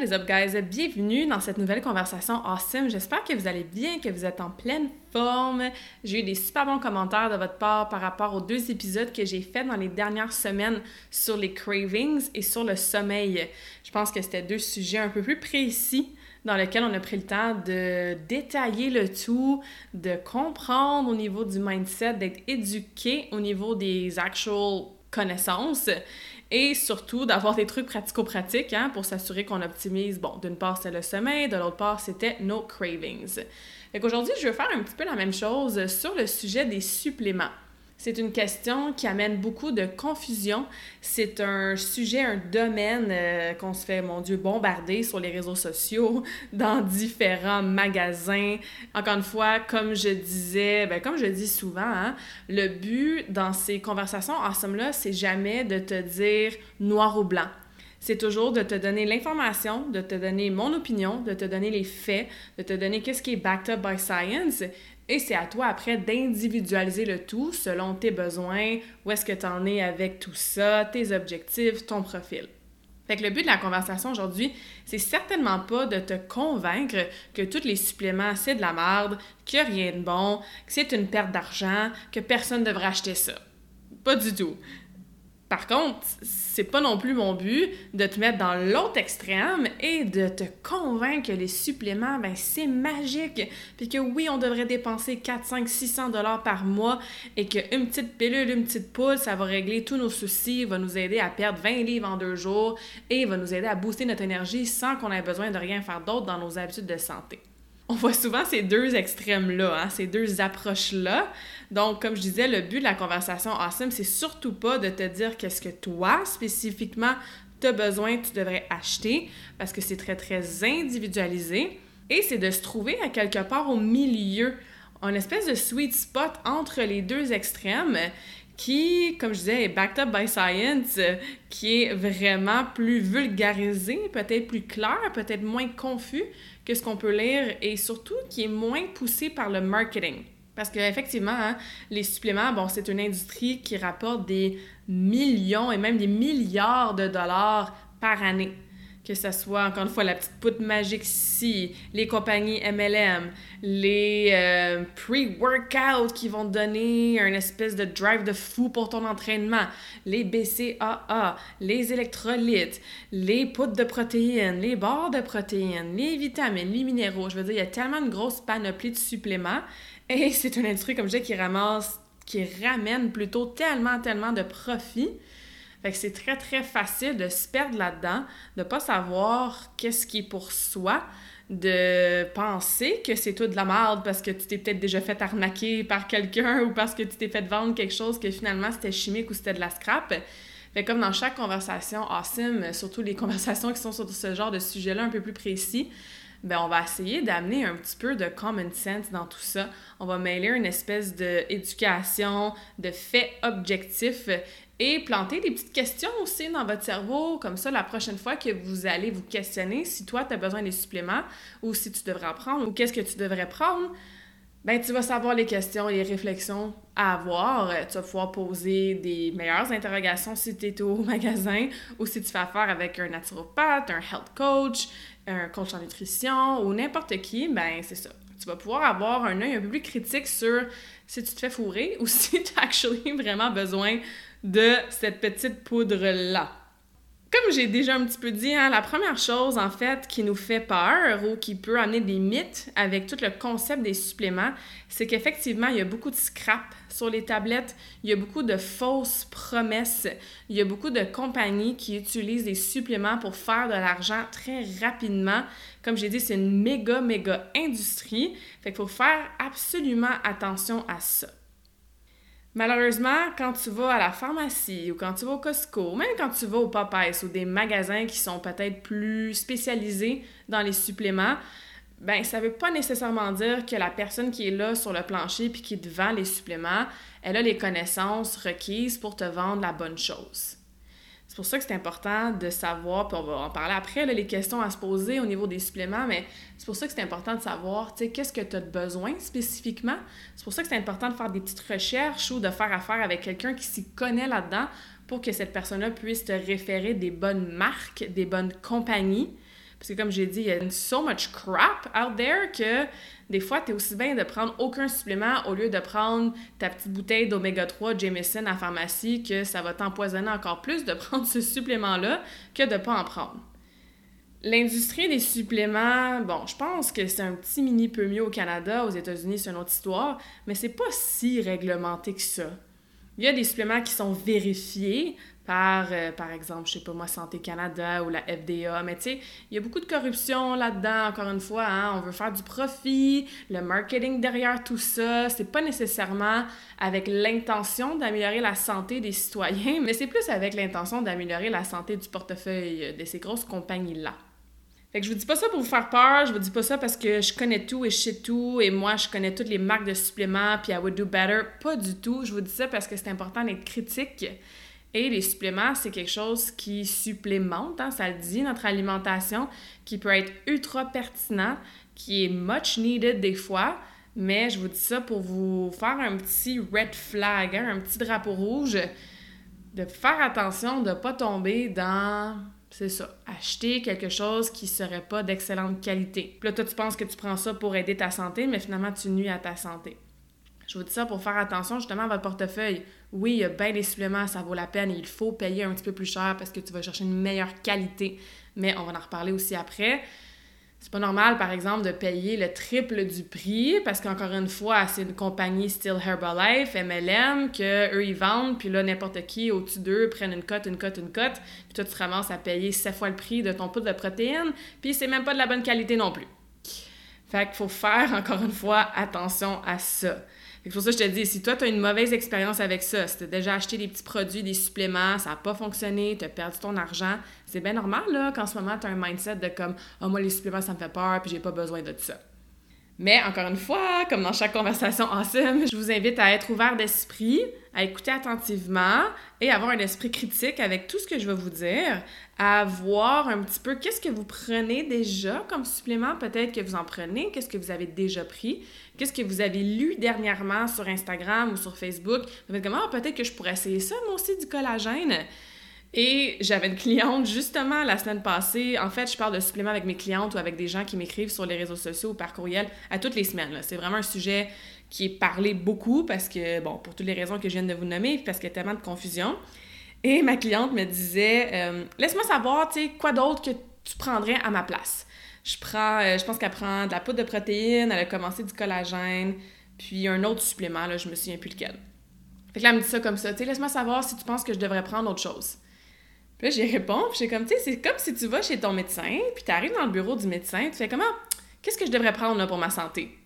What is up, guys? Bienvenue dans cette nouvelle conversation awesome. J'espère que vous allez bien, que vous êtes en pleine forme. J'ai eu des super bons commentaires de votre part par rapport aux deux épisodes que j'ai faits dans les dernières semaines sur les cravings et sur le sommeil. Je pense que c'était deux sujets un peu plus précis dans lesquels on a pris le temps de détailler le tout, de comprendre au niveau du mindset, d'être éduqué au niveau des actual connaissances et surtout d'avoir des trucs pratico-pratiques hein, pour s'assurer qu'on optimise, bon, d'une part c'est le sommeil, de l'autre part c'était nos cravings. Fait qu'aujourd'hui, je vais faire un petit peu la même chose sur le sujet des suppléments. C'est une question qui amène beaucoup de confusion. C'est un sujet, un domaine euh, qu'on se fait, mon Dieu, bombarder sur les réseaux sociaux, dans différents magasins. Encore une fois, comme je disais, ben, comme je dis souvent, hein, le but dans ces conversations en somme-là, c'est jamais de te dire noir ou blanc c'est toujours de te donner l'information, de te donner mon opinion, de te donner les faits, de te donner qu'est-ce qui est backed up by science et c'est à toi après d'individualiser le tout selon tes besoins, où est-ce que tu es avec tout ça, tes objectifs, ton profil. Fait que le but de la conversation aujourd'hui, c'est certainement pas de te convaincre que tous les suppléments, c'est de la merde, qu'il n'y a rien de bon, que c'est une perte d'argent, que personne ne devrait acheter ça. Pas du tout. Par contre, c'est pas non plus mon but de te mettre dans l'autre extrême et de te convaincre que les suppléments, ben c'est magique, puis que oui, on devrait dépenser 4, 5, 600 dollars par mois et qu'une petite pilule, une petite poule, ça va régler tous nos soucis, va nous aider à perdre 20 livres en deux jours et va nous aider à booster notre énergie sans qu'on ait besoin de rien faire d'autre dans nos habitudes de santé on voit souvent ces deux extrêmes-là, hein, ces deux approches-là. Donc, comme je disais, le but de la conversation awesome, c'est surtout pas de te dire qu'est-ce que toi, spécifiquement, tu as besoin, tu devrais acheter, parce que c'est très, très individualisé. Et c'est de se trouver à quelque part au milieu, un espèce de sweet spot entre les deux extrêmes qui, comme je disais, est backed up by science, qui est vraiment plus vulgarisé, peut-être plus clair, peut-être moins confus ce qu'on peut lire et surtout qui est moins poussé par le marketing. Parce qu'effectivement, hein, les suppléments, bon, c'est une industrie qui rapporte des millions et même des milliards de dollars par année que ce soit, encore une fois, la petite poutre magique ici, les compagnies MLM, les euh, pre-workouts qui vont donner un espèce de drive de fou pour ton entraînement, les BCAA, les électrolytes, les poudres de protéines, les barres de protéines, les vitamines, les minéraux. Je veux dire, il y a tellement une grosse panoplie de suppléments et c'est une industrie, comme je disais, qui ramasse, qui ramène plutôt tellement, tellement de profits fait que c'est très, très facile de se perdre là-dedans, de pas savoir qu'est-ce qui est pour soi, de penser que c'est tout de la merde parce que tu t'es peut-être déjà fait arnaquer par quelqu'un ou parce que tu t'es fait vendre quelque chose que finalement c'était chimique ou c'était de la scrap. Fait comme dans chaque conversation awesome, surtout les conversations qui sont sur ce genre de sujet-là un peu plus précis, ben on va essayer d'amener un petit peu de common sense dans tout ça. On va mêler une espèce d'éducation, de faits objectifs et planter des petites questions aussi dans votre cerveau, comme ça, la prochaine fois que vous allez vous questionner si toi, tu as besoin des suppléments ou si tu devrais en prendre ou qu'est-ce que tu devrais prendre, ben tu vas savoir les questions les réflexions à avoir. Tu vas pouvoir poser des meilleures interrogations si tu es au magasin ou si tu fais affaire avec un naturopathe, un health coach, un coach en nutrition ou n'importe qui, ben c'est ça. Tu vas pouvoir avoir un œil un peu plus critique sur si tu te fais fourrer ou si tu as actually vraiment besoin de cette petite poudre-là. Comme j'ai déjà un petit peu dit, hein, la première chose en fait qui nous fait peur ou qui peut amener des mythes avec tout le concept des suppléments, c'est qu'effectivement, il y a beaucoup de scrap sur les tablettes. Il y a beaucoup de fausses promesses. Il y a beaucoup de compagnies qui utilisent des suppléments pour faire de l'argent très rapidement. Comme j'ai dit, c'est une méga, méga industrie. Fait qu'il faut faire absolument attention à ça. Malheureusement, quand tu vas à la pharmacie ou quand tu vas au Costco, même quand tu vas au Popeyes ou des magasins qui sont peut-être plus spécialisés dans les suppléments, ben ça veut pas nécessairement dire que la personne qui est là sur le plancher puis qui te vend les suppléments, elle a les connaissances requises pour te vendre la bonne chose. C'est pour ça que c'est important de savoir, puis on va en parler après, les questions à se poser au niveau des suppléments, mais c'est pour ça que c'est important de savoir, tu sais, qu'est-ce que tu as besoin spécifiquement. C'est pour ça que c'est important de faire des petites recherches ou de faire affaire avec quelqu'un qui s'y connaît là-dedans pour que cette personne-là puisse te référer des bonnes marques, des bonnes compagnies. Parce que comme j'ai dit, il y a so much crap out there que des fois, tu es aussi bien de prendre aucun supplément au lieu de prendre ta petite bouteille d'oméga 3 Jameson à pharmacie que ça va t'empoisonner encore plus de prendre ce supplément-là que de pas en prendre. L'industrie des suppléments, bon, je pense que c'est un petit mini peu mieux au Canada, aux États-Unis, c'est une autre histoire, mais c'est pas si réglementé que ça. Il y a des suppléments qui sont vérifiés par, euh, par exemple, je sais pas moi, Santé Canada ou la FDA. Mais tu sais, il y a beaucoup de corruption là-dedans, encore une fois. Hein? On veut faire du profit, le marketing derrière tout ça. C'est pas nécessairement avec l'intention d'améliorer la santé des citoyens, mais c'est plus avec l'intention d'améliorer la santé du portefeuille de ces grosses compagnies-là. Fait que je vous dis pas ça pour vous faire peur, je vous dis pas ça parce que je connais tout et je sais tout et moi je connais toutes les marques de suppléments puis I would do better. Pas du tout. Je vous dis ça parce que c'est important d'être critique et les suppléments, c'est quelque chose qui supplémente, hein, ça le dit, notre alimentation, qui peut être ultra pertinent, qui est much needed des fois, mais je vous dis ça pour vous faire un petit red flag, hein, un petit drapeau rouge, de faire attention de ne pas tomber dans, c'est ça, acheter quelque chose qui serait pas d'excellente qualité. Puis là, toi, tu penses que tu prends ça pour aider ta santé, mais finalement, tu nuis à ta santé. Je vous dis ça pour faire attention justement à votre portefeuille oui, il y a bien des suppléments, ça vaut la peine et il faut payer un petit peu plus cher parce que tu vas chercher une meilleure qualité. Mais on va en reparler aussi après. C'est pas normal, par exemple, de payer le triple du prix parce qu'encore une fois, c'est une compagnie style Herbalife, MLM, qu'eux, ils vendent, puis là, n'importe qui au-dessus d'eux prennent une cote, une cote, une cote, puis toi, tu te ramasses à payer 7 fois le prix de ton poudre de protéines, puis c'est même pas de la bonne qualité non plus. Fait qu'il faut faire, encore une fois, attention à ça. C'est pour ça que je te dis, si toi, tu as une mauvaise expérience avec ça, si tu as déjà acheté des petits produits, des suppléments, ça n'a pas fonctionné, tu as perdu ton argent, c'est bien normal là, qu'en ce moment, tu as un mindset de comme oh, moi, les suppléments, ça me fait peur, puis j'ai pas besoin de ça. Mais encore une fois, comme dans chaque conversation awesome, je vous invite à être ouvert d'esprit, à écouter attentivement et avoir un esprit critique avec tout ce que je vais vous dire, à voir un petit peu qu'est-ce que vous prenez déjà comme supplément, peut-être que vous en prenez, qu'est-ce que vous avez déjà pris, qu'est-ce que vous avez lu dernièrement sur Instagram ou sur Facebook? Vous faites comment, ah, peut-être que je pourrais essayer ça, moi aussi, du collagène. Et j'avais une cliente justement la semaine passée. En fait, je parle de suppléments avec mes clientes ou avec des gens qui m'écrivent sur les réseaux sociaux ou par courriel à toutes les semaines. C'est vraiment un sujet qui est parlé beaucoup parce que, bon, pour toutes les raisons que je viens de vous nommer, parce qu'il y a tellement de confusion. Et ma cliente me disait euh, Laisse-moi savoir, tu sais, quoi d'autre que tu prendrais à ma place. Je prends, euh, je pense qu'elle prend de la poudre de protéines, elle a commencé du collagène, puis un autre supplément, là, je me souviens plus lequel. Fait que là, elle me dit ça comme ça, tu sais, laisse-moi savoir si tu penses que je devrais prendre autre chose. Puis là, j'y réponds, puis j'ai comme, tu sais, c'est comme si tu vas chez ton médecin, puis tu arrives dans le bureau du médecin, tu fais comment, qu'est-ce que je devrais prendre pour ma santé?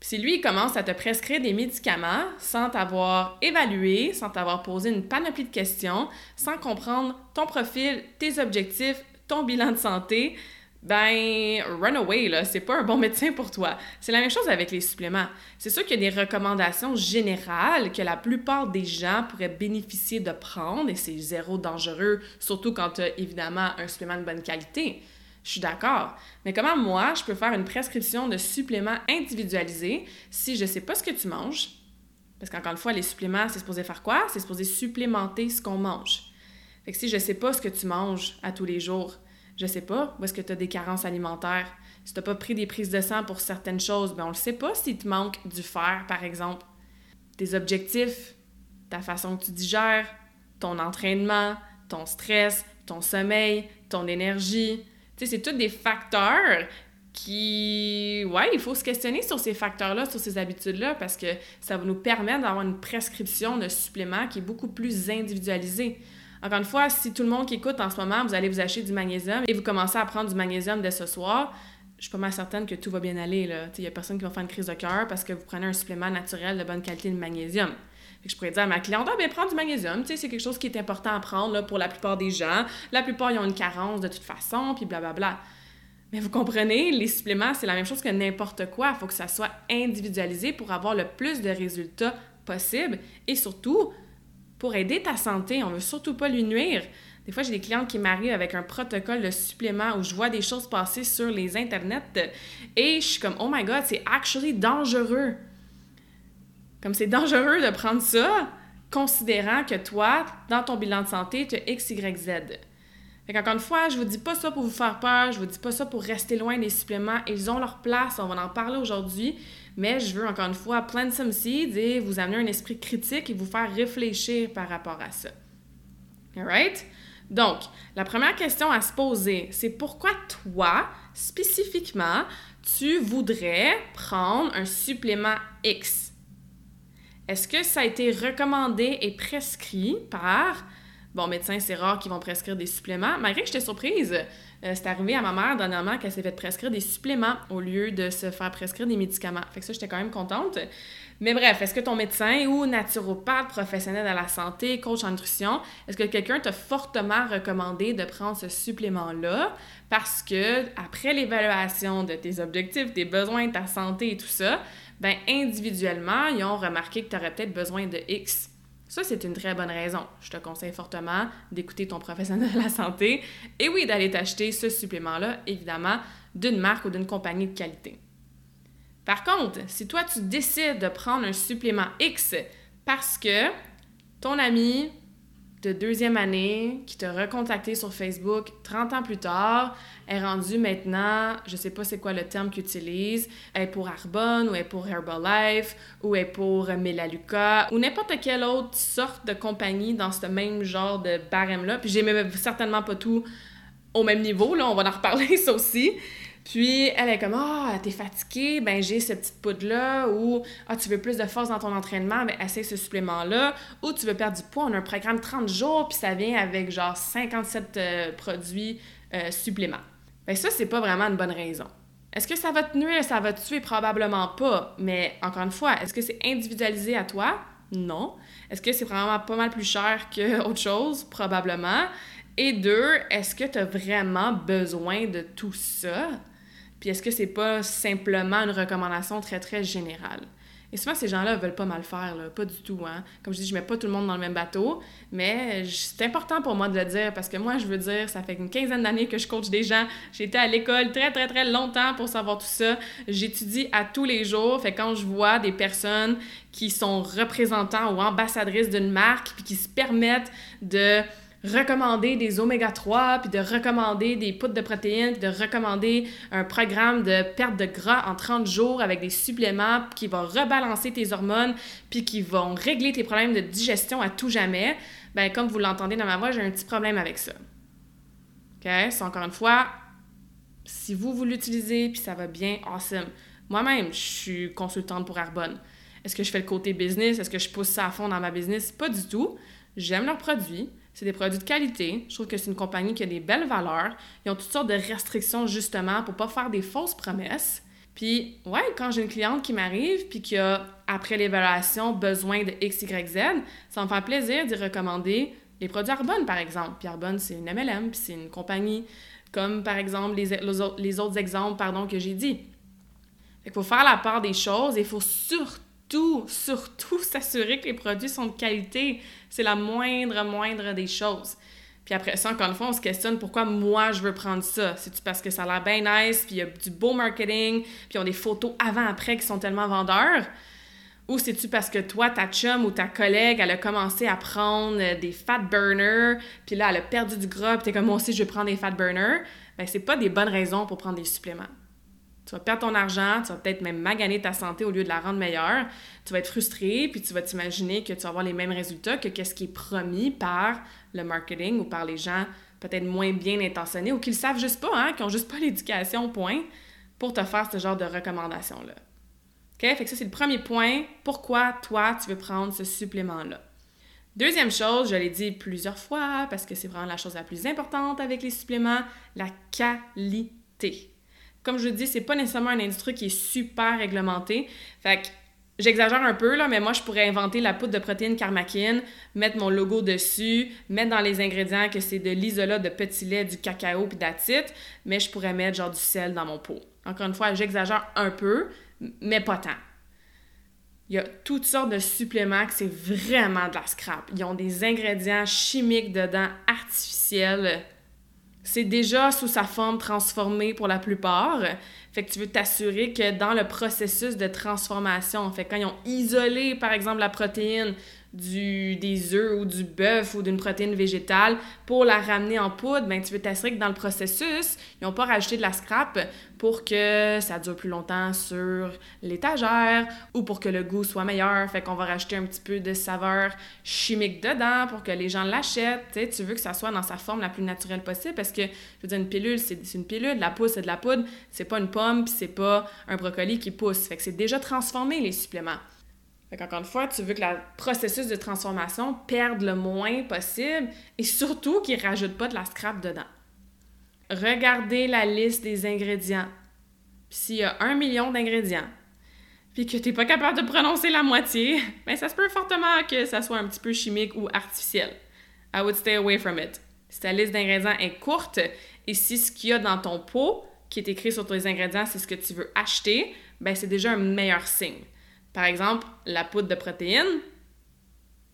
Si lui, il commence à te prescrire des médicaments sans t'avoir évalué, sans t'avoir posé une panoplie de questions, sans comprendre ton profil, tes objectifs, ton bilan de santé, ben, run away, là, c'est pas un bon médecin pour toi. C'est la même chose avec les suppléments. C'est sûr qu'il y a des recommandations générales que la plupart des gens pourraient bénéficier de prendre et c'est zéro dangereux, surtout quand tu as évidemment un supplément de bonne qualité. Je suis d'accord. Mais comment moi, je peux faire une prescription de suppléments individualisés si je sais pas ce que tu manges? Parce qu'encore une fois, les suppléments, c'est supposé faire quoi? C'est supposé supplémenter ce qu'on mange. Fait que si je sais pas ce que tu manges à tous les jours, je sais pas, où est-ce que tu as des carences alimentaires? Si tu n'as pas pris des prises de sang pour certaines choses, ben on ne sait pas s'il te manque du fer, par exemple. Tes objectifs, ta façon que tu digères, ton entraînement, ton stress, ton sommeil, ton énergie. Tu sais, c'est tous des facteurs qui, ouais, il faut se questionner sur ces facteurs-là, sur ces habitudes-là, parce que ça va nous permettre d'avoir une prescription de suppléments qui est beaucoup plus individualisée. Encore une fois, si tout le monde qui écoute en ce moment, vous allez vous acheter du magnésium et vous commencez à prendre du magnésium dès ce soir, je suis pas mal certaine que tout va bien aller. Il n'y a personne qui va faire une crise de cœur parce que vous prenez un supplément naturel de bonne qualité de magnésium. Je pourrais dire à ma cliente, ah bien, prends du magnésium, c'est quelque chose qui est important à prendre là, pour la plupart des gens. La plupart, ils ont une carence de toute façon, puis blablabla. Bla, bla. Mais vous comprenez, les suppléments, c'est la même chose que n'importe quoi. Il faut que ça soit individualisé pour avoir le plus de résultats possible et surtout pour aider ta santé. On veut surtout pas lui nuire. Des fois, j'ai des clientes qui m'arrivent avec un protocole de supplément où je vois des choses passer sur les internets et je suis comme oh my god, c'est actually dangereux. Comme c'est dangereux de prendre ça, considérant que toi, dans ton bilan de santé, tu as X, Y, Z. Fait qu'encore une fois, je vous dis pas ça pour vous faire peur, je vous dis pas ça pour rester loin des suppléments. Ils ont leur place, on va en parler aujourd'hui, mais je veux encore une fois plant some seeds et vous amener un esprit critique et vous faire réfléchir par rapport à ça. Alright? Donc, la première question à se poser, c'est pourquoi toi, spécifiquement, tu voudrais prendre un supplément X? Est-ce que ça a été recommandé et prescrit par Bon, médecin, c'est rare qu'ils vont prescrire des suppléments. Malgré que j'étais surprise, euh, c'est arrivé à ma mère dernièrement qu'elle s'est fait prescrire des suppléments au lieu de se faire prescrire des médicaments. Fait que ça, j'étais quand même contente. Mais bref, est-ce que ton médecin ou naturopathe, professionnel de la santé, coach en nutrition, est-ce que quelqu'un t'a fortement recommandé de prendre ce supplément-là? Parce que après l'évaluation de tes objectifs, tes besoins, ta santé et tout ça, ben individuellement, ils ont remarqué que tu aurais peut-être besoin de X. Ça, c'est une très bonne raison. Je te conseille fortement d'écouter ton professionnel de la santé et oui, d'aller t'acheter ce supplément-là, évidemment, d'une marque ou d'une compagnie de qualité. Par contre, si toi, tu décides de prendre un supplément X parce que ton ami, de deuxième année qui t'a recontacté sur Facebook 30 ans plus tard est rendu maintenant, je sais pas c'est quoi le terme qu'il utilise, est pour Arbonne ou est pour Herbalife ou est pour Melaleuca ou n'importe quelle autre sorte de compagnie dans ce même genre de barème-là. Puis j'ai même certainement pas tout au même niveau, là, on va en reparler ça aussi. Puis elle est comme Ah, t'es fatiguée, ben j'ai cette petite poudre-là, ou Ah, tu veux plus de force dans ton entraînement, ben essaye ce supplément-là, ou tu veux perdre du poids, on a un programme 30 jours, puis ça vient avec genre 57 euh, produits euh, suppléments. Ben ça, c'est pas vraiment une bonne raison. Est-ce que ça va te nuire, ça va te tuer? Probablement pas. Mais encore une fois, est-ce que c'est individualisé à toi? Non. Est-ce que c'est vraiment pas mal plus cher que autre chose? Probablement. Et deux, est-ce que tu as vraiment besoin de tout ça? Puis est-ce que c'est pas simplement une recommandation très, très générale? Et souvent, ces gens-là veulent pas mal faire, là. pas du tout. Hein? Comme je dis, je mets pas tout le monde dans le même bateau, mais c'est important pour moi de le dire parce que moi, je veux dire, ça fait une quinzaine d'années que je coach des gens. J'ai été à l'école très, très, très longtemps pour savoir tout ça. J'étudie à tous les jours. Fait quand je vois des personnes qui sont représentants ou ambassadrices d'une marque puis qui se permettent de recommander des oméga 3, puis de recommander des poudres de protéines, puis de recommander un programme de perte de gras en 30 jours avec des suppléments qui vont rebalancer tes hormones, puis qui vont régler tes problèmes de digestion à tout jamais, ben comme vous l'entendez dans ma voix, j'ai un petit problème avec ça. OK? C'est encore une fois, si vous, vous l'utilisez, puis ça va bien, awesome. Moi-même, je suis consultante pour Arbonne. Est-ce que je fais le côté business? Est-ce que je pousse ça à fond dans ma business? Pas du tout. J'aime leurs produits. C'est des produits de qualité. Je trouve que c'est une compagnie qui a des belles valeurs. Ils ont toutes sortes de restrictions justement pour pas faire des fausses promesses. Puis, ouais, quand j'ai une cliente qui m'arrive puis qui a, après l'évaluation, besoin de X, Y, Z, ça me fait plaisir d'y recommander les produits Arbonne, par exemple. Puis Arbonne, c'est une MLM, puis c'est une compagnie comme, par exemple, les, les autres exemples pardon, que j'ai dit. Il faut faire la part des choses et il faut surtout surtout, surtout s'assurer que les produits sont de qualité. C'est la moindre, moindre des choses. Puis après ça, encore une fois, on se questionne pourquoi moi je veux prendre ça. C'est-tu parce que ça a l'air bien nice, puis il y a du beau marketing, puis ils ont des photos avant-après qui sont tellement vendeurs? Ou c'est-tu parce que toi, ta chum ou ta collègue, elle a commencé à prendre des fat burners, puis là, elle a perdu du gras, puis t'es comme moi aussi, je veux prendre des fat burners? Ben, c'est pas des bonnes raisons pour prendre des suppléments. Tu vas perdre ton argent, tu vas peut-être même maganer ta santé au lieu de la rendre meilleure. Tu vas être frustré, puis tu vas t'imaginer que tu vas avoir les mêmes résultats que qu'est-ce qui est promis par le marketing ou par les gens peut-être moins bien intentionnés ou qui le savent juste pas, hein, qui ont juste pas l'éducation, point. pour te faire ce genre de recommandations-là. OK? Fait que ça, c'est le premier point. Pourquoi toi, tu veux prendre ce supplément-là? Deuxième chose, je l'ai dit plusieurs fois parce que c'est vraiment la chose la plus importante avec les suppléments, la qualité. Comme je dis, c'est pas nécessairement une industrie qui est super réglementée. Fait que J'exagère un peu, là, mais moi, je pourrais inventer la poudre de protéines Carmacine, mettre mon logo dessus, mettre dans les ingrédients que c'est de l'isolat de petit lait, du cacao puis d'acide, mais je pourrais mettre genre du sel dans mon pot. Encore une fois, j'exagère un peu, mais pas tant. Il y a toutes sortes de suppléments que c'est vraiment de la scrap. Ils ont des ingrédients chimiques dedans, artificiels. C'est déjà sous sa forme transformée pour la plupart. Fait que tu veux t'assurer que dans le processus de transformation, fait quand ils ont isolé, par exemple, la protéine du, des œufs ou du bœuf ou d'une protéine végétale pour la ramener en poudre, ben, tu veux t'assurer que dans le processus, ils n'ont pas rajouté de la scrap pour que ça dure plus longtemps sur l'étagère ou pour que le goût soit meilleur. Fait qu'on va rajouter un petit peu de saveur chimique dedans pour que les gens l'achètent. Tu veux que ça soit dans sa forme la plus naturelle possible parce que, je veux dire, une pilule, c'est une pilule, la poudre, c'est de la poudre, c'est pas une pomme, puis c'est pas un brocoli qui pousse. Fait que c'est déjà transformé, les suppléments. Fait encore une fois, tu veux que le processus de transformation perde le moins possible et surtout qu'il ne rajoute pas de la scrap dedans. Regardez la liste des ingrédients. S'il y a un million d'ingrédients, puis que tu n'es pas capable de prononcer la moitié, ben ça se peut fortement que ça soit un petit peu chimique ou artificiel. I would stay away from it. Si ta liste d'ingrédients est courte et si ce qu'il y a dans ton pot qui est écrit sur tes ingrédients, c'est ce que tu veux acheter, ben c'est déjà un meilleur signe. Par exemple, la poudre de protéines,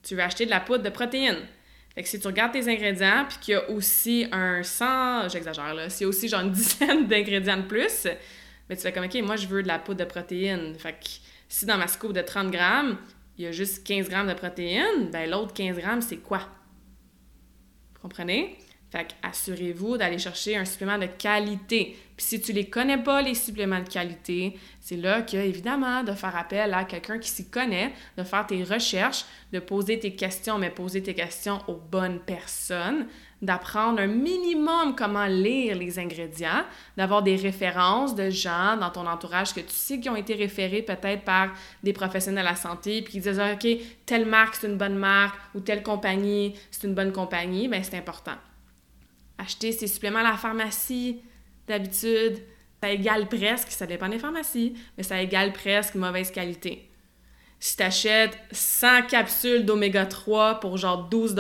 tu veux acheter de la poudre de protéines. Fait si tu regardes tes ingrédients, puis qu'il y a aussi un 100, j'exagère là, s'il y a aussi genre une dizaine d'ingrédients de plus, mais tu fais comme, OK, moi je veux de la poudre de protéines. Fait que si dans ma scoop de 30 grammes, il y a juste 15 grammes de protéines, ben l'autre 15 grammes, c'est quoi? Vous comprenez? Fait assurez-vous d'aller chercher un supplément de qualité. Puis si tu les connais pas, les suppléments de qualité, c'est là que, évidemment, de faire appel à quelqu'un qui s'y connaît, de faire tes recherches, de poser tes questions, mais poser tes questions aux bonnes personnes, d'apprendre un minimum comment lire les ingrédients, d'avoir des références de gens dans ton entourage que tu sais qui ont été référés peut-être par des professionnels de la santé, puis qui disent ah, OK, telle marque, c'est une bonne marque, ou telle compagnie, c'est une bonne compagnie, bien, c'est important acheter ses suppléments à la pharmacie, d'habitude, ça égale presque, ça dépend des pharmacies, mais ça égale presque mauvaise qualité. Si tu achètes 100 capsules d'oméga 3 pour genre 12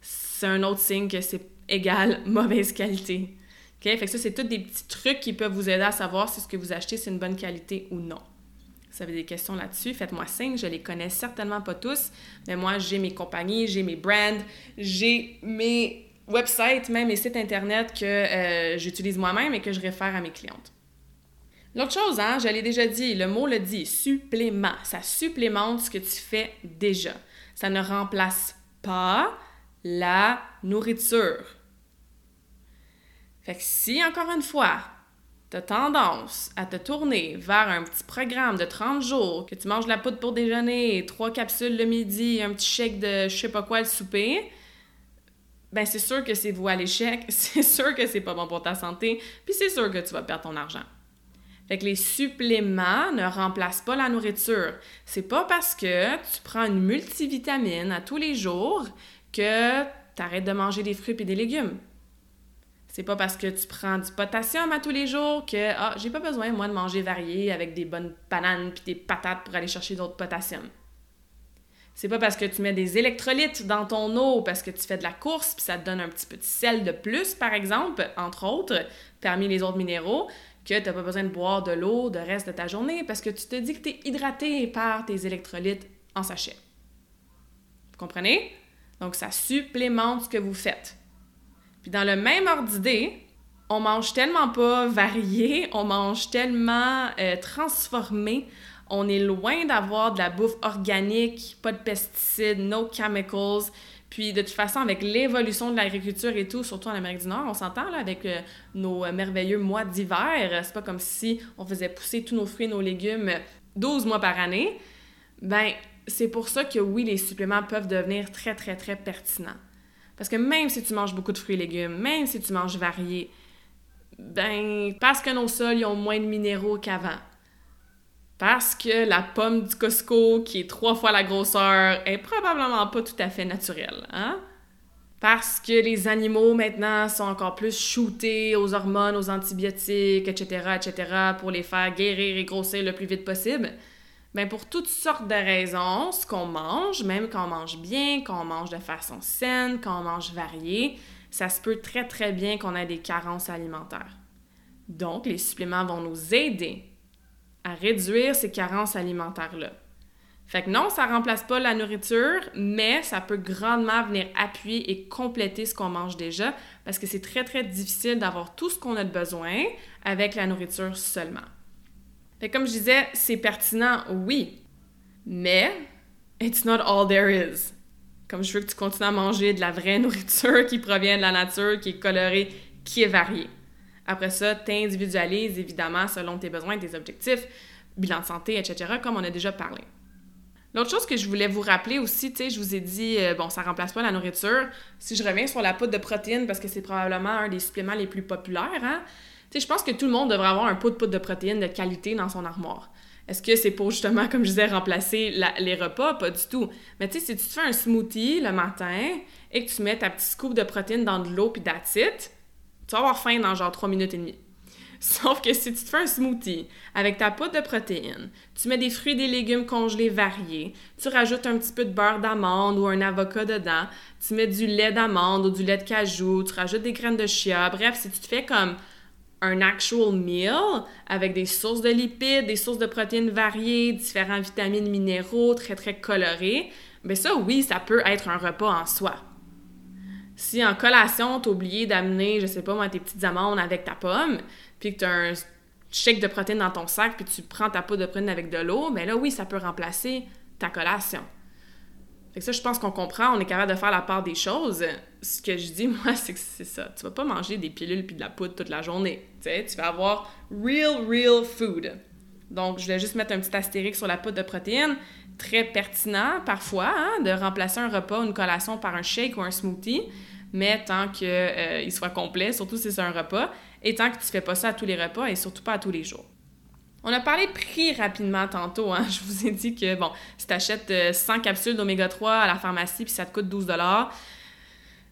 c'est un autre signe que c'est égal mauvaise qualité. OK? Fait que ça, c'est tous des petits trucs qui peuvent vous aider à savoir si ce que vous achetez, c'est une bonne qualité ou non. Si vous avez des questions là-dessus, faites-moi signe. Je les connais certainement pas tous, mais moi, j'ai mes compagnies, j'ai mes brands, j'ai mes website, même et sites internet que euh, j'utilise moi-même et que je réfère à mes clientes. L'autre chose, hein, je l'ai déjà dit, le mot le dit, supplément. Ça supplémente ce que tu fais déjà. Ça ne remplace pas la nourriture. Fait que si, encore une fois, tu as tendance à te tourner vers un petit programme de 30 jours, que tu manges de la poudre pour déjeuner, trois capsules le midi, un petit chèque de je sais pas quoi le souper, ben c'est sûr que c'est vous à l'échec, c'est sûr que c'est pas bon pour ta santé, puis c'est sûr que tu vas perdre ton argent. Fait que les suppléments ne remplacent pas la nourriture. C'est pas parce que tu prends une multivitamine à tous les jours que tu arrêtes de manger des fruits et des légumes. C'est pas parce que tu prends du potassium à tous les jours que ah, j'ai pas besoin moi de manger varié avec des bonnes bananes puis des patates pour aller chercher d'autres potassium. C'est pas parce que tu mets des électrolytes dans ton eau parce que tu fais de la course puis ça te donne un petit peu de sel de plus, par exemple, entre autres, parmi les autres minéraux, que tu n'as pas besoin de boire de l'eau le reste de ta journée parce que tu te dis que tu es hydraté par tes électrolytes en sachet. Vous comprenez? Donc, ça supplémente ce que vous faites. Puis dans le même ordre d'idée, on mange tellement pas varié, on mange tellement euh, transformé, on est loin d'avoir de la bouffe organique, pas de pesticides, no chemicals. Puis de toute façon, avec l'évolution de l'agriculture et tout, surtout en Amérique du Nord, on s'entend là avec euh, nos euh, merveilleux mois d'hiver. C'est pas comme si on faisait pousser tous nos fruits et nos légumes 12 mois par année. Ben, c'est pour ça que oui, les suppléments peuvent devenir très, très, très pertinents. Parce que même si tu manges beaucoup de fruits et légumes, même si tu manges varié, Ben, parce que nos sols, ils ont moins de minéraux qu'avant. Parce que la pomme du Costco, qui est trois fois la grosseur, est probablement pas tout à fait naturelle, hein? Parce que les animaux maintenant sont encore plus shootés aux hormones, aux antibiotiques, etc., etc., pour les faire guérir et grossir le plus vite possible. Ben pour toutes sortes de raisons, ce qu'on mange, même quand on mange bien, quand on mange de façon saine, quand on mange varié, ça se peut très très bien qu'on ait des carences alimentaires. Donc, les suppléments vont nous aider à réduire ces carences alimentaires-là. Fait que non, ça remplace pas la nourriture, mais ça peut grandement venir appuyer et compléter ce qu'on mange déjà parce que c'est très très difficile d'avoir tout ce qu'on a de besoin avec la nourriture seulement. Fait comme je disais, c'est pertinent, oui, mais it's not all there is. Comme je veux que tu continues à manger de la vraie nourriture qui provient de la nature, qui est colorée, qui est variée. Après ça, tu individualises évidemment selon tes besoins, tes objectifs, bilan de santé, etc., comme on a déjà parlé. L'autre chose que je voulais vous rappeler aussi, tu sais, je vous ai dit, euh, bon, ça remplace pas la nourriture. Si je reviens sur la poudre de protéines, parce que c'est probablement un des suppléments les plus populaires, hein, tu sais, je pense que tout le monde devrait avoir un pot de poudre de protéines de qualité dans son armoire. Est-ce que c'est pour justement, comme je disais, remplacer les repas? Pas du tout. Mais tu sais, si tu te fais un smoothie le matin et que tu mets ta petite scoop de protéines dans de l'eau puis that's tu vas avoir faim dans genre 3 minutes et demie. Sauf que si tu te fais un smoothie avec ta poudre de protéines, tu mets des fruits et des légumes congelés variés, tu rajoutes un petit peu de beurre d'amande ou un avocat dedans, tu mets du lait d'amande ou du lait de cajou, tu rajoutes des graines de chia. Bref, si tu te fais comme un actual meal avec des sources de lipides, des sources de protéines variées, différents vitamines, minéraux, très très colorés, bien ça oui, ça peut être un repas en soi. Si en collation, t'as oublié d'amener, je sais pas moi, tes petites amandes avec ta pomme, puis que tu as un shake de protéines dans ton sac, puis tu prends ta poudre de protéines avec de l'eau, mais là, oui, ça peut remplacer ta collation. Fait que ça, je pense qu'on comprend, on est capable de faire la part des choses. Ce que je dis, moi, c'est que c'est ça. Tu vas pas manger des pilules puis de la poudre toute la journée. tu vas avoir real, real food. Donc, je vais juste mettre un petit astérique sur la poudre de protéines. Très pertinent, parfois, hein, de remplacer un repas ou une collation par un shake ou un smoothie, mais tant qu'il euh, soit complet, surtout si c'est un repas, et tant que tu fais pas ça à tous les repas et surtout pas à tous les jours. On a parlé prix rapidement tantôt. Hein? Je vous ai dit que, bon, si tu achètes 100 euh, capsules d'oméga 3 à la pharmacie puis ça te coûte 12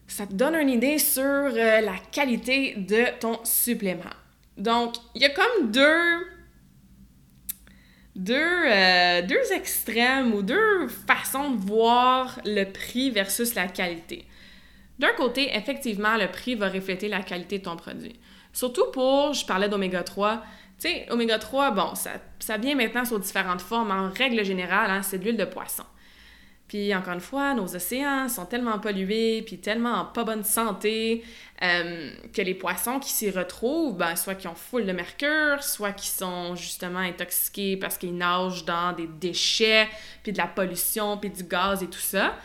ça te donne une idée sur euh, la qualité de ton supplément. Donc, il y a comme deux, deux, euh, deux extrêmes ou deux façons de voir le prix versus la qualité. D'un côté, effectivement, le prix va refléter la qualité de ton produit. Surtout pour, je parlais d'oméga 3, tu sais, oméga 3, bon, ça, ça vient maintenant sous différentes formes. En règle générale, hein, c'est de l'huile de poisson. Puis encore une fois, nos océans sont tellement pollués, puis tellement en pas bonne santé, euh, que les poissons qui s'y retrouvent, ben, soit qui ont foule de mercure, soit qui sont justement intoxiqués parce qu'ils nagent dans des déchets, puis de la pollution, puis du gaz et tout ça.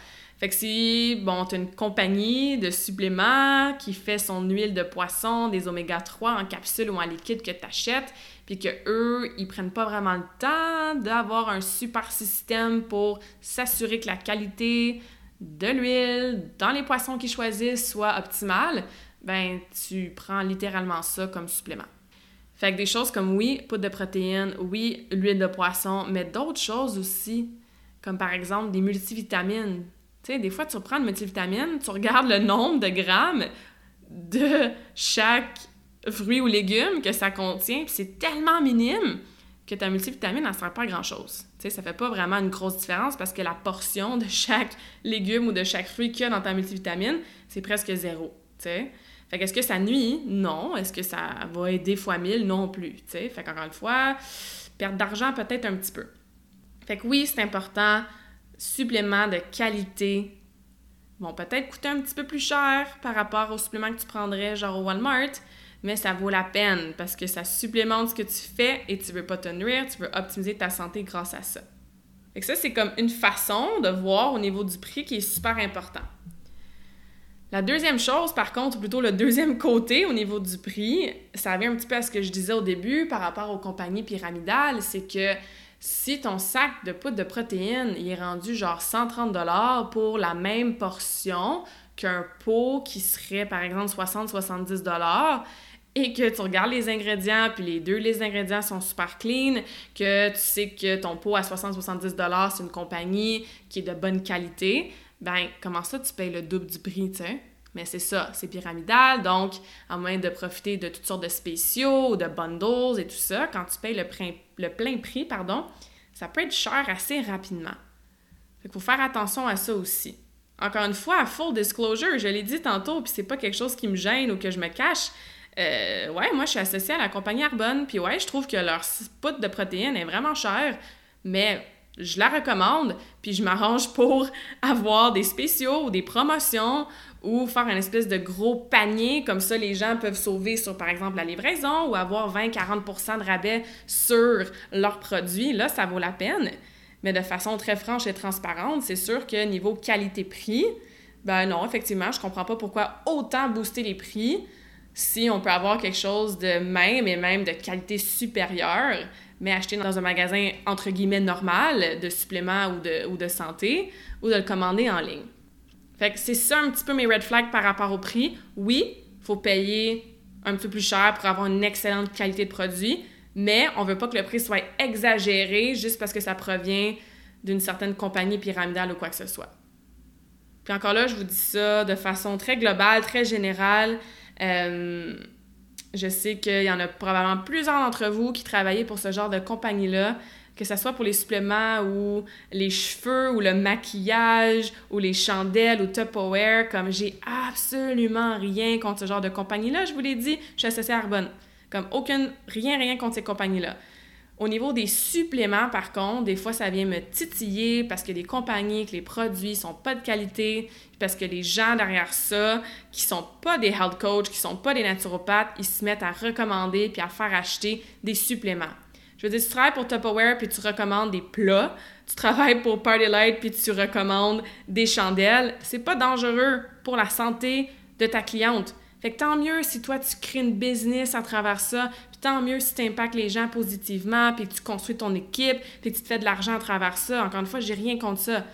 Fait que si, bon, tu une compagnie de suppléments qui fait son huile de poisson, des oméga 3 en capsule ou en liquide que tu achètes, puis que eux, ils prennent pas vraiment le temps d'avoir un super système pour s'assurer que la qualité de l'huile dans les poissons qu'ils choisissent soit optimale, ben tu prends littéralement ça comme supplément. Fait que des choses comme oui, poudre de protéines, oui, l'huile de poisson, mais d'autres choses aussi, comme par exemple des multivitamines, tu sais, des fois, tu reprends une multivitamine, tu regardes le nombre de grammes de chaque fruit ou légume que ça contient, puis c'est tellement minime que ta multivitamine, elle ne sert pas à grand-chose. Tu sais, ça fait pas vraiment une grosse différence parce que la portion de chaque légume ou de chaque fruit qu'il y a dans ta multivitamine, c'est presque zéro, tu sais. Fait qu'est-ce que ça nuit? Non. Est-ce que ça va aider fois mille? Non plus, tu sais. Fait qu'encore une fois, perdre d'argent peut-être un petit peu. Fait que oui, c'est important suppléments de qualité vont peut-être coûter un petit peu plus cher par rapport aux suppléments que tu prendrais genre au Walmart, mais ça vaut la peine parce que ça supplémente ce que tu fais et tu veux pas te nuire, tu veux optimiser ta santé grâce à ça. Et ça, c'est comme une façon de voir au niveau du prix qui est super important. La deuxième chose, par contre, ou plutôt le deuxième côté au niveau du prix, ça revient un petit peu à ce que je disais au début par rapport aux compagnies pyramidales, c'est que si ton sac de poudre de protéines est rendu genre 130 dollars pour la même portion qu'un pot qui serait par exemple 60-70 dollars et que tu regardes les ingrédients, puis les deux les ingrédients sont super clean, que tu sais que ton pot à 60-70$, c'est une compagnie qui est de bonne qualité, ben comment ça tu payes le double du prix, tu sais? Mais c'est ça, c'est pyramidal, donc à moins de profiter de toutes sortes de spéciaux de bundles et tout ça, quand tu payes le, le plein prix, pardon, ça peut être cher assez rapidement. Il faut faire attention à ça aussi. Encore une fois, full disclosure, je l'ai dit tantôt, puis c'est pas quelque chose qui me gêne ou que je me cache. Euh, ouais, moi, je suis associée à la compagnie Arbonne, puis ouais, je trouve que leur poudre de protéines est vraiment chère, mais je la recommande, puis je m'arrange pour avoir des spéciaux ou des promotions ou faire un espèce de gros panier, comme ça les gens peuvent sauver sur par exemple la livraison ou avoir 20-40% de rabais sur leurs produits. Là, ça vaut la peine. Mais de façon très franche et transparente, c'est sûr que niveau qualité-prix, ben non, effectivement, je comprends pas pourquoi autant booster les prix si on peut avoir quelque chose de même et même de qualité supérieure, mais acheter dans un magasin entre guillemets normal de suppléments ou de, ou de santé, ou de le commander en ligne. Fait que c'est ça un petit peu mes red flags par rapport au prix. Oui, faut payer un petit peu plus cher pour avoir une excellente qualité de produit, mais on veut pas que le prix soit exagéré juste parce que ça provient d'une certaine compagnie pyramidale ou quoi que ce soit. Puis encore là, je vous dis ça de façon très globale, très générale. Euh, je sais qu'il y en a probablement plusieurs d'entre vous qui travaillent pour ce genre de compagnie-là, que ce soit pour les suppléments ou les cheveux ou le maquillage ou les chandelles ou Tupperware, comme j'ai absolument rien contre ce genre de compagnie-là, je vous l'ai dit, je suis associée à Arbonne. Comme aucune, rien, rien contre ces compagnies-là. Au niveau des suppléments, par contre, des fois, ça vient me titiller parce que des compagnies, que les produits sont pas de qualité, parce que les gens derrière ça, qui sont pas des health coach, qui sont pas des naturopathes, ils se mettent à recommander puis à faire acheter des suppléments. Je veux dire, tu travailles pour Tupperware puis tu recommandes des plats, tu travailles pour Party Light puis tu recommandes des chandelles, c'est pas dangereux pour la santé de ta cliente. Fait que tant mieux si toi, tu crées une business à travers ça, puis tant mieux si tu impactes les gens positivement, puis tu construis ton équipe, puis tu te fais de l'argent à travers ça. Encore une fois, j'ai rien contre ça.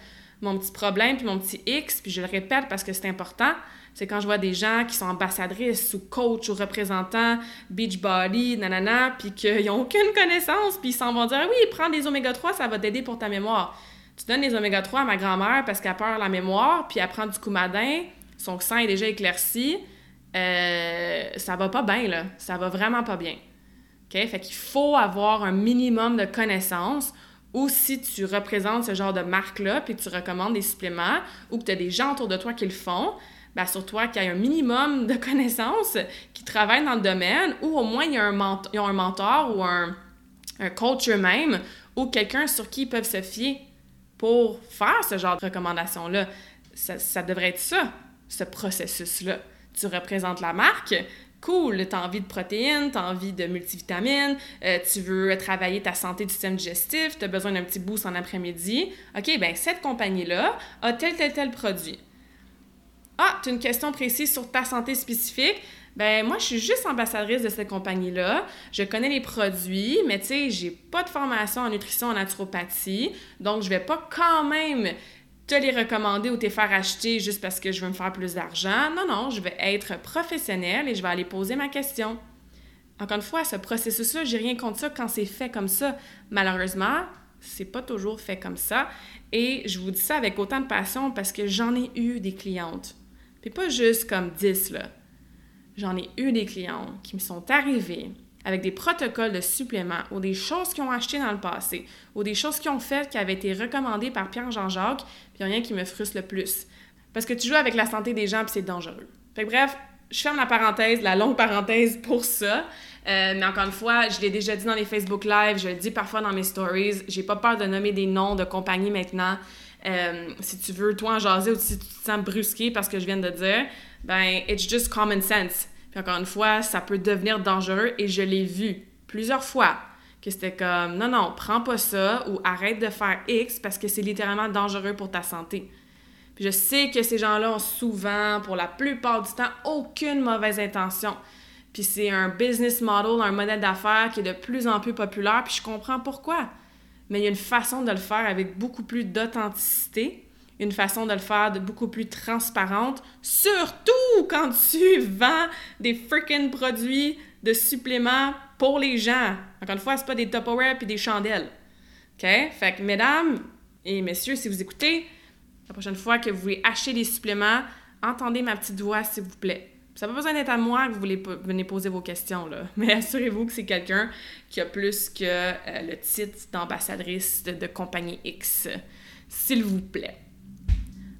Mon petit problème, puis mon petit X, puis je le répète parce que c'est important, c'est quand je vois des gens qui sont ambassadrices ou coachs ou représentants Beachbody, nanana, puis qu'ils n'ont aucune connaissance, puis ils s'en vont dire « Oui, prends des oméga 3, ça va t'aider pour ta mémoire. » Tu donnes des oméga 3 à ma grand-mère parce qu'elle perd la mémoire, puis elle prend du coumadin, son sang est déjà éclairci, euh, ça va pas bien, là. Ça va vraiment pas bien. OK? Fait qu'il faut avoir un minimum de connaissances ou si tu représentes ce genre de marque-là, puis tu recommandes des suppléments ou que tu as des gens autour de toi qui le font, ben sur toi qu'il y ait un minimum de connaissances, qui travaillent dans le domaine, ou au moins il y a un, mentor, un mentor ou un, coach eux-mêmes, ou quelqu'un sur qui ils peuvent se fier pour faire ce genre de recommandations-là. Ça, ça devrait être ça, ce processus-là tu représentes la marque, cool, tu as envie de protéines, tu as envie de multivitamines, euh, tu veux travailler ta santé du système digestif, tu as besoin d'un petit boost en après-midi. OK, ben cette compagnie-là a tel, tel, tel produit. Ah, tu as une question précise sur ta santé spécifique. Ben moi, je suis juste ambassadrice de cette compagnie-là. Je connais les produits, mais tu sais, j'ai pas de formation en nutrition en naturopathie, donc je vais pas quand même te les recommander ou te faire acheter juste parce que je veux me faire plus d'argent. Non, non, je vais être professionnelle et je vais aller poser ma question. Encore une fois, ce processus-là, j'ai rien contre ça quand c'est fait comme ça. Malheureusement, c'est pas toujours fait comme ça. Et je vous dis ça avec autant de passion parce que j'en ai eu des clientes. Puis pas juste comme 10, là. J'en ai eu des clients qui me sont arrivés avec des protocoles de suppléments ou des choses qu'ils ont achetées dans le passé ou des choses qu'ils ont faites qui avaient été recommandées par Pierre-Jean-Jacques, puis rien qui me frustre le plus. Parce que tu joues avec la santé des gens, puis c'est dangereux. Fait que bref, je ferme la parenthèse, la longue parenthèse pour ça. Euh, mais encore une fois, je l'ai déjà dit dans les Facebook Live, je le dis parfois dans mes stories, j'ai pas peur de nommer des noms de compagnies maintenant. Euh, si tu veux, toi, en jaser ou si tu te sens brusqué parce que je viens de dire, ben, it's just common sense encore une fois, ça peut devenir dangereux et je l'ai vu plusieurs fois que c'était comme non, non, prends pas ça ou arrête de faire X parce que c'est littéralement dangereux pour ta santé. Puis je sais que ces gens-là ont souvent, pour la plupart du temps, aucune mauvaise intention. Puis c'est un business model, un modèle d'affaires qui est de plus en plus populaire, puis je comprends pourquoi. Mais il y a une façon de le faire avec beaucoup plus d'authenticité, une façon de le faire de beaucoup plus transparente, surtout quand tu vends des freaking produits de suppléments pour les gens. Encore une fois, c'est pas des Tupperware puis des chandelles. OK? Fait que, mesdames et messieurs, si vous écoutez, la prochaine fois que vous voulez acheter des suppléments, entendez ma petite voix, s'il vous plaît. Ça n'a pas besoin d'être à moi que vous venir poser vos questions, là. Mais assurez-vous que c'est quelqu'un qui a plus que euh, le titre d'ambassadrice de, compagnie X. S'il vous plaît.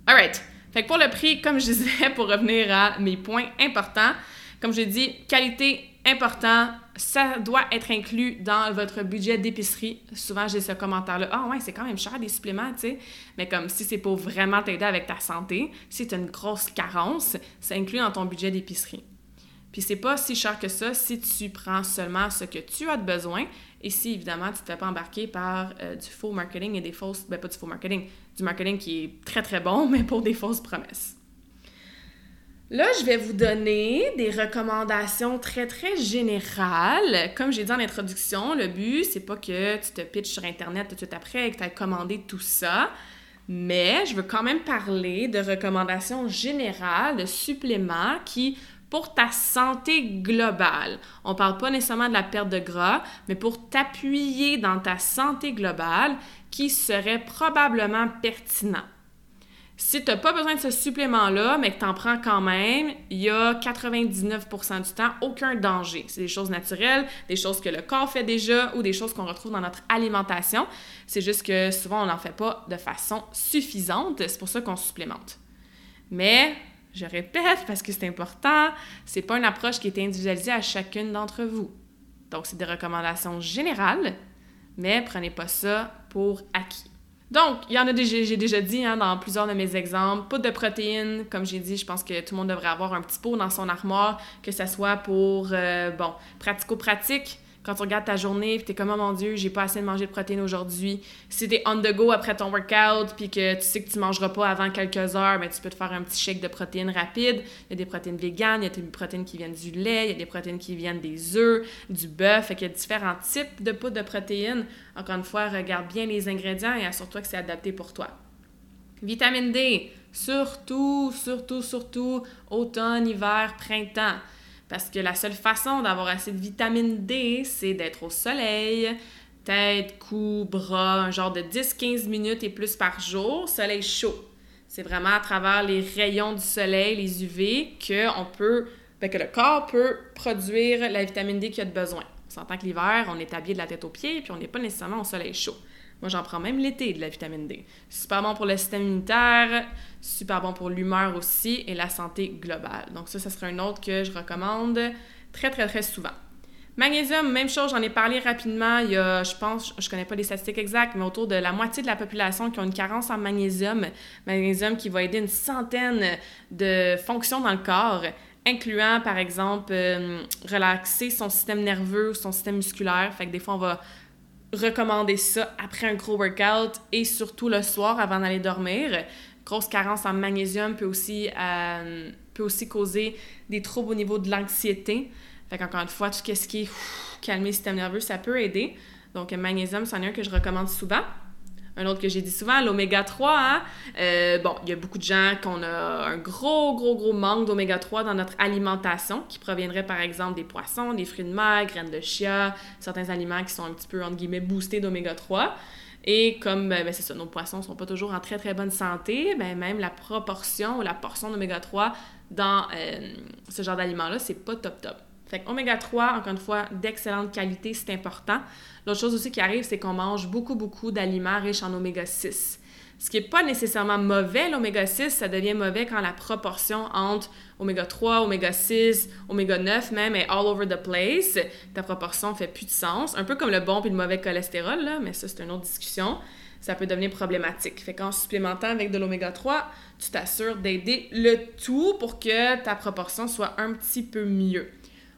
Alright. Pour le prix, comme je disais, pour revenir à mes points importants, comme je dis, qualité important, ça doit être inclus dans votre budget d'épicerie. Souvent, j'ai ce commentaire-là. Ah ouais, c'est quand même cher des suppléments, tu sais. Mais comme si c'est pour vraiment t'aider avec ta santé, si tu as une grosse carence, c'est inclus dans ton budget d'épicerie. Puis c'est pas si cher que ça si tu prends seulement ce que tu as de besoin et si évidemment tu ne te fais pas embarquer par euh, du faux marketing et des fausses, ben pas du faux marketing, du marketing qui est très très bon, mais pour des fausses promesses. Là, je vais vous donner des recommandations très, très générales. Comme j'ai dit en introduction, le but, c'est pas que tu te pitches sur Internet tout de suite après et que tu aies commandé tout ça. Mais je veux quand même parler de recommandations générales, de suppléments qui, pour ta santé globale, on parle pas nécessairement de la perte de gras, mais pour t'appuyer dans ta santé globale, qui serait probablement pertinent. Si tu n'as pas besoin de ce supplément-là, mais que tu en prends quand même, il y a 99% du temps aucun danger. C'est des choses naturelles, des choses que le corps fait déjà ou des choses qu'on retrouve dans notre alimentation. C'est juste que souvent, on n'en fait pas de façon suffisante. C'est pour ça qu'on supplémente. Mais, je répète parce que c'est important, c'est pas une approche qui est individualisée à chacune d'entre vous. Donc, c'est des recommandations générales, mais prenez pas ça pour acquis. Donc, il y en a déjà, j'ai déjà dit hein, dans plusieurs de mes exemples, poudre de protéines, comme j'ai dit, je pense que tout le monde devrait avoir un petit pot dans son armoire, que ce soit pour, euh, bon, pratico-pratique, quand tu regardes ta journée, tu es comme, oh mon Dieu, j'ai pas assez de manger de protéines aujourd'hui. Si tu es on the go après ton workout, puis que tu sais que tu mangeras pas avant quelques heures, ben, tu peux te faire un petit shake de protéines rapide. Il y a des protéines véganes, il y a des protéines qui viennent du lait, il y a des protéines qui viennent des œufs, du bœuf. Fait qu'il y a différents types de poudre de protéines. Encore une fois, regarde bien les ingrédients et assure-toi que c'est adapté pour toi. Vitamine D, surtout, surtout, surtout automne, hiver, printemps. Parce que la seule façon d'avoir assez de vitamine D, c'est d'être au soleil, tête, cou, bras, un genre de 10-15 minutes et plus par jour, soleil chaud. C'est vraiment à travers les rayons du soleil, les UV, que, on peut, ben, que le corps peut produire la vitamine D qu'il a de besoin. On s'entend que l'hiver, on est habillé de la tête aux pieds, puis on n'est pas nécessairement au soleil chaud. Moi, j'en prends même l'été de la vitamine D. Super bon pour le système immunitaire, super bon pour l'humeur aussi et la santé globale. Donc ça, ça serait un autre que je recommande très, très, très souvent. Magnésium, même chose, j'en ai parlé rapidement. Il y a, je pense, je connais pas les statistiques exactes, mais autour de la moitié de la population qui ont une carence en magnésium. Magnésium qui va aider une centaine de fonctions dans le corps, incluant, par exemple, euh, relaxer son système nerveux, son système musculaire. Fait que des fois, on va recommander ça après un gros workout et surtout le soir avant d'aller dormir. Grosse carence en magnésium peut aussi, euh, peut aussi causer des troubles au niveau de l'anxiété. Fait qu'encore une fois, tout ce qui est calmer le système nerveux, ça peut aider. Donc, magnésium, c'en est un que je recommande souvent un autre que j'ai dit souvent, l'oméga 3. Hein? Euh, bon, il y a beaucoup de gens qu'on a un gros, gros, gros manque d'oméga 3 dans notre alimentation, qui proviendrait par exemple des poissons, des fruits de mer, graines de chia, certains aliments qui sont un petit peu, entre guillemets, boostés d'oméga 3. Et comme ben, ben, c'est ça, nos poissons ne sont pas toujours en très très bonne santé, ben, même la proportion ou la portion d'oméga 3 dans euh, ce genre d'aliments-là, c'est pas top top. Fait oméga 3, encore une fois, d'excellente qualité, c'est important. L'autre chose aussi qui arrive, c'est qu'on mange beaucoup, beaucoup d'aliments riches en oméga 6. Ce qui n'est pas nécessairement mauvais, l'oméga 6, ça devient mauvais quand la proportion entre oméga 3, oméga 6, oméga 9 même est all over the place. Ta proportion fait plus de sens. Un peu comme le bon et le mauvais cholestérol, là, mais ça, c'est une autre discussion. Ça peut devenir problématique. Fait qu'en supplémentant avec de l'oméga 3, tu t'assures d'aider le tout pour que ta proportion soit un petit peu mieux.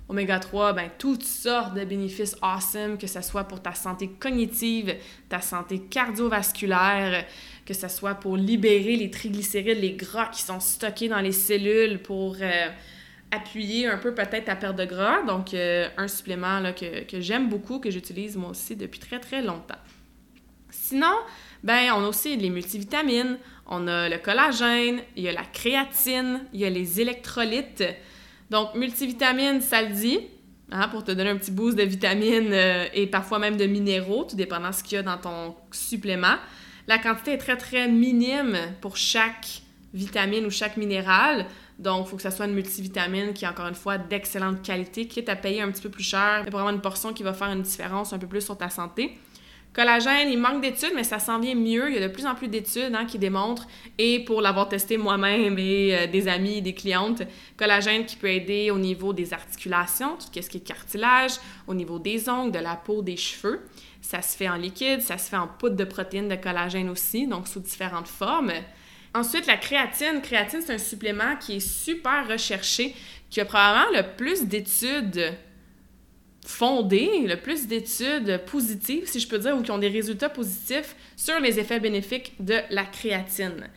Oméga 3, ben, toutes sortes de bénéfices awesome, que ce soit pour ta santé cognitive, ta santé cardiovasculaire, que ce soit pour libérer les triglycérides, les gras qui sont stockés dans les cellules pour euh, appuyer un peu peut-être ta perte de gras. Donc, euh, un supplément que j'aime beaucoup, que j'utilise moi aussi depuis très très longtemps. Sinon, Ben, on a aussi les multivitamines, on a le collagène, il y a la créatine, il y a les électrolytes. Donc, multivitamines, ça dit, hein, pour te donner un petit boost de vitamines euh, et parfois même de minéraux, tout dépendant de ce qu'il y a dans ton supplément. La quantité est très, très minime pour chaque vitamine ou chaque minéral. Donc, il faut que ça soit une multivitamine qui est encore une fois d'excellente qualité, qui est à payer un petit peu plus cher, pour avoir une portion qui va faire une différence un peu plus sur ta santé. Collagène, il manque d'études, mais ça s'en vient mieux. Il y a de plus en plus d'études hein, qui démontrent, et pour l'avoir testé moi-même et euh, des amis, des clientes, collagène qui peut aider au niveau des articulations, tout ce qui est cartilage, au niveau des ongles, de la peau, des cheveux. Ça se fait en liquide, ça se fait en poudre de protéines de collagène aussi, donc sous différentes formes. Ensuite, la créatine. Créatine, c'est un supplément qui est super recherché, qui a probablement le plus d'études fondées, le plus d'études positives, si je peux dire, ou qui ont des résultats positifs sur les effets bénéfiques de la créatine.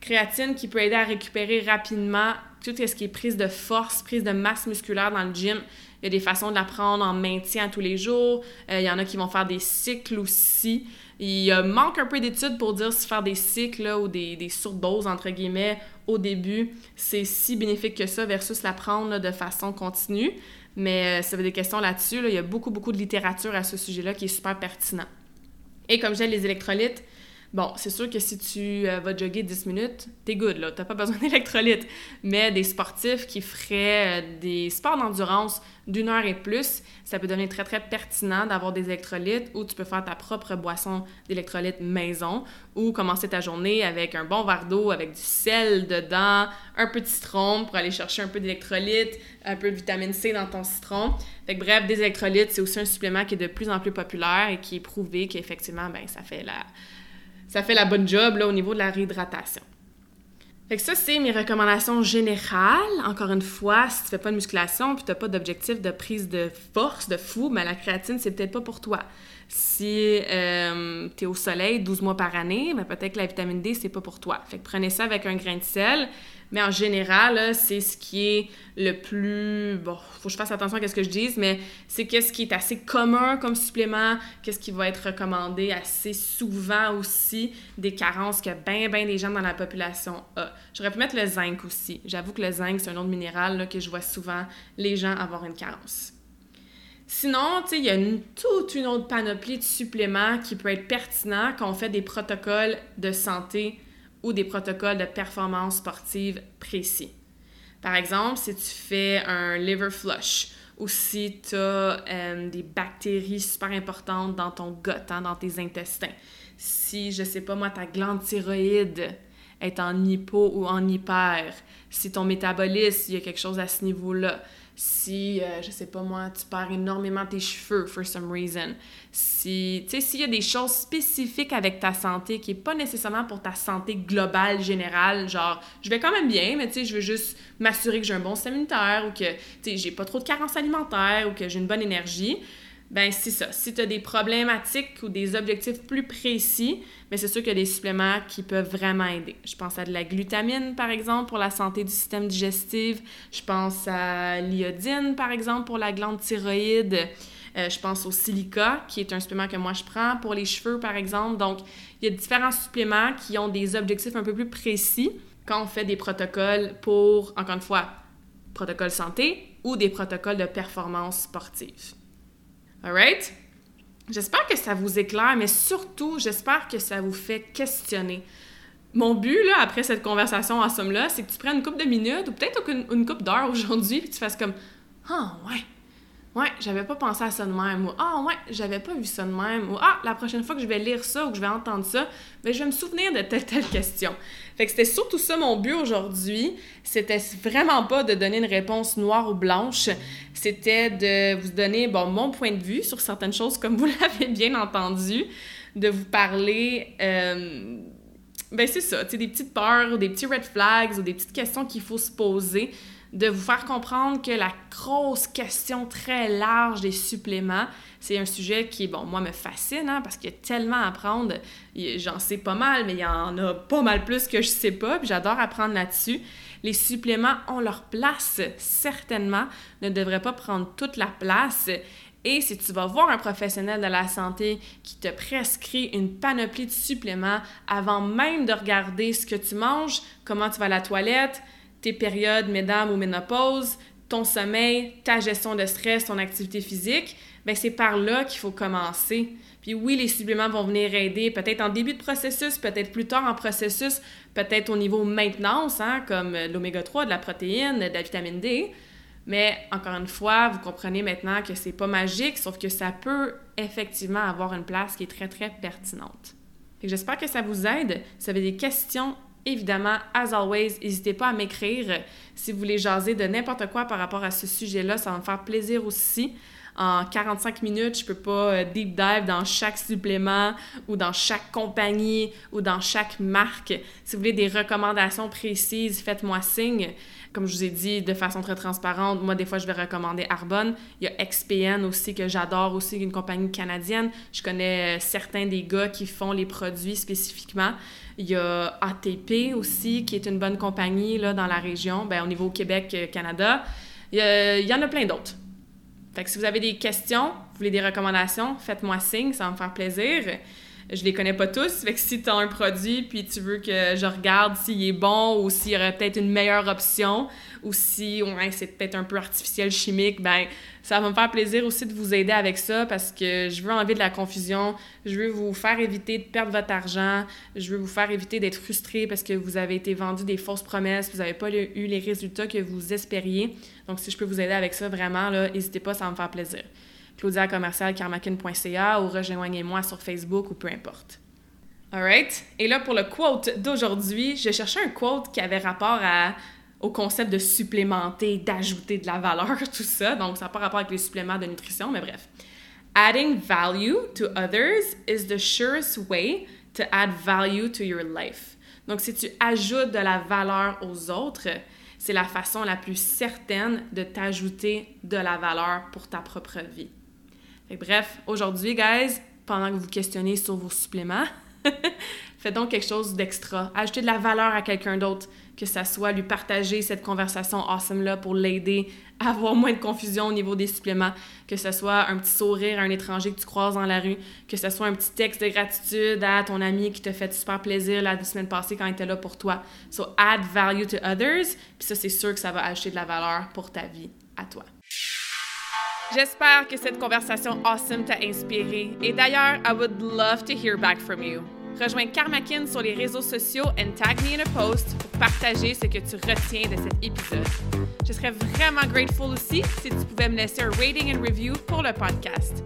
Créatine qui peut aider à récupérer rapidement tout ce qui est prise de force, prise de masse musculaire dans le gym. Il y a des façons de la prendre en maintien tous les jours. Euh, il y en a qui vont faire des cycles aussi. Il manque un peu d'études pour dire si faire des cycles ou des, des surdoses, entre guillemets, au début, c'est si bénéfique que ça versus la prendre de façon continue. Mais euh, ça veut des questions là-dessus. Il y a beaucoup, beaucoup de littérature à ce sujet-là qui est super pertinent. Et comme j'ai les électrolytes, Bon, c'est sûr que si tu euh, vas jogger 10 minutes, t'es good, là. T'as pas besoin d'électrolytes. Mais des sportifs qui feraient euh, des sports d'endurance d'une heure et plus, ça peut devenir très, très pertinent d'avoir des électrolytes ou tu peux faire ta propre boisson d'électrolytes maison ou commencer ta journée avec un bon verre d'eau avec du sel dedans, un peu de citron pour aller chercher un peu d'électrolytes, un peu de vitamine C dans ton citron. Fait que bref, des électrolytes, c'est aussi un supplément qui est de plus en plus populaire et qui est prouvé qu'effectivement, ben ça fait la ça fait la bonne job là, au niveau de la réhydratation. Fait que ça, c'est mes recommandations générales. Encore une fois, si tu fais pas de musculation puis tu n'as pas d'objectif de prise de force, de fou, ben, la créatine, c'est peut-être pas pour toi. Si euh, tu es au soleil 12 mois par année, ben, peut-être que la vitamine D, c'est pas pour toi. Fait que prenez ça avec un grain de sel. Mais en général, c'est ce qui est le plus... Bon, faut que je fasse attention à ce que je dise, mais c'est qu'est-ce qui est assez commun comme supplément, qu'est-ce qui va être recommandé assez souvent aussi, des carences que bien, bien des gens dans la population ont. J'aurais pu mettre le zinc aussi. J'avoue que le zinc, c'est un autre minéral que je vois souvent les gens avoir une carence. Sinon, il y a toute une autre panoplie de suppléments qui peut être pertinent quand on fait des protocoles de santé ou des protocoles de performance sportive précis. Par exemple, si tu fais un liver flush ou si tu as euh, des bactéries super importantes dans ton gut, hein, dans tes intestins. Si, je sais pas moi, ta glande thyroïde est en hypo ou en hyper, si ton métabolisme, il y a quelque chose à ce niveau-là, si, euh, je sais pas moi, tu perds énormément tes cheveux for some reason, si, tu sais, s'il y a des choses spécifiques avec ta santé qui est pas nécessairement pour ta santé globale, générale, genre, je vais quand même bien, mais tu sais, je veux juste m'assurer que j'ai un bon système ou que, tu sais, j'ai pas trop de carences alimentaires ou que j'ai une bonne énergie, ben c'est ça. Si tu as des problématiques ou des objectifs plus précis, mais ben, c'est sûr qu'il y a des suppléments qui peuvent vraiment aider. Je pense à de la glutamine, par exemple, pour la santé du système digestif. Je pense à l'iodine, par exemple, pour la glande thyroïde. Euh, je pense au silica, qui est un supplément que moi je prends pour les cheveux, par exemple. Donc, il y a différents suppléments qui ont des objectifs un peu plus précis quand on fait des protocoles pour, encore une fois, protocole santé ou des protocoles de performance sportive. Alright? J'espère que ça vous éclaire, mais surtout, j'espère que ça vous fait questionner. Mon but, là, après cette conversation en somme-là, c'est que tu prennes une coupe de minutes ou peut-être une, coupe d'heures aujourd'hui, puis tu fasses comme Ah, ouais, Ouais, j'avais pas pensé à ça de même. Ou Ah, ouais, j'avais pas vu ça de même. Ou Ah, la prochaine fois que je vais lire ça ou que je vais entendre ça, ben, je vais me souvenir de telle, telle question. Fait que c'était surtout ça mon but aujourd'hui. C'était vraiment pas de donner une réponse noire ou blanche. C'était de vous donner, bon, mon point de vue sur certaines choses, comme vous l'avez bien entendu, de vous parler. Euh, ben, c'est ça, tu sais, des petites peurs ou des petits red flags ou des petites questions qu'il faut se poser de vous faire comprendre que la grosse question très large des suppléments, c'est un sujet qui, bon, moi, me fascine, hein, parce qu'il y a tellement à apprendre. J'en sais pas mal, mais il y en a pas mal plus que je sais pas, puis j'adore apprendre là-dessus. Les suppléments ont leur place, certainement, ne devraient pas prendre toute la place. Et si tu vas voir un professionnel de la santé qui te prescrit une panoplie de suppléments avant même de regarder ce que tu manges, comment tu vas à la toilette, tes périodes, mesdames ou ménopause, ton sommeil, ta gestion de stress, ton activité physique, ben c'est par là qu'il faut commencer. Puis oui, les suppléments vont venir aider, peut-être en début de processus, peut-être plus tard en processus, peut-être au niveau maintenance, hein, comme l'oméga 3, de la protéine, de la vitamine D. Mais encore une fois, vous comprenez maintenant que c'est pas magique, sauf que ça peut effectivement avoir une place qui est très, très pertinente. J'espère que ça vous aide. Si vous avez des questions, évidemment, as always, n'hésitez pas à m'écrire si vous voulez jaser de n'importe quoi par rapport à ce sujet-là. Ça va me faire plaisir aussi en 45 minutes, je peux pas euh, deep dive dans chaque supplément ou dans chaque compagnie ou dans chaque marque. Si vous voulez des recommandations précises, faites-moi signe. Comme je vous ai dit de façon très transparente, moi des fois je vais recommander Arbonne. Il y a XPN aussi que j'adore aussi, une compagnie canadienne. Je connais euh, certains des gars qui font les produits spécifiquement. Il y a ATP aussi qui est une bonne compagnie là, dans la région, ben, au niveau Québec-Canada. Euh, il y en a plein d'autres. Fait que si vous avez des questions, vous voulez des recommandations, faites-moi signe, ça va me faire plaisir. Je les connais pas tous, fait que si tu as un produit puis tu veux que je regarde s'il est bon ou s'il y aurait peut-être une meilleure option ou si ouais, c'est peut-être un peu artificiel chimique, ben ça va me faire plaisir aussi de vous aider avec ça parce que je veux enlever de la confusion, je veux vous faire éviter de perdre votre argent, je veux vous faire éviter d'être frustré parce que vous avez été vendu des fausses promesses, vous n'avez pas eu les résultats que vous espériez. Donc si je peux vous aider avec ça, vraiment, n'hésitez pas, ça va me faire plaisir. Claudia ou rejoignez-moi sur Facebook ou peu importe. Alright? Et là, pour le quote d'aujourd'hui, je cherchais un quote qui avait rapport à au concept de supplémenter, d'ajouter de la valeur, tout ça. Donc, ça n'a pas rapport avec les suppléments de nutrition, mais bref. Adding value to others is the surest way to add value to your life. Donc, si tu ajoutes de la valeur aux autres, c'est la façon la plus certaine de t'ajouter de la valeur pour ta propre vie. Bref, aujourd'hui, guys, pendant que vous questionnez sur vos suppléments, faites donc quelque chose d'extra. Ajoutez de la valeur à quelqu'un d'autre que ça soit lui partager cette conversation awesome-là pour l'aider à avoir moins de confusion au niveau des suppléments, que ce soit un petit sourire à un étranger que tu croises dans la rue, que ce soit un petit texte de gratitude à ton ami qui te fait super plaisir la semaine passée quand il était là pour toi. So, add value to others, puis ça, c'est sûr que ça va acheter de la valeur pour ta vie à toi. J'espère que cette conversation awesome t'a inspiré. Et d'ailleurs, I would love to hear back from you. Rejoins Karmakin sur les réseaux sociaux and tag me in a post pour partager ce que tu retiens de cet épisode. Je serais vraiment grateful aussi si tu pouvais me laisser un rating and review pour le podcast.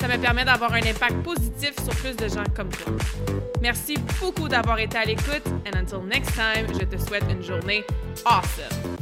Ça me permet d'avoir un impact positif sur plus de gens comme toi. Merci beaucoup d'avoir été à l'écoute and until next time, je te souhaite une journée awesome.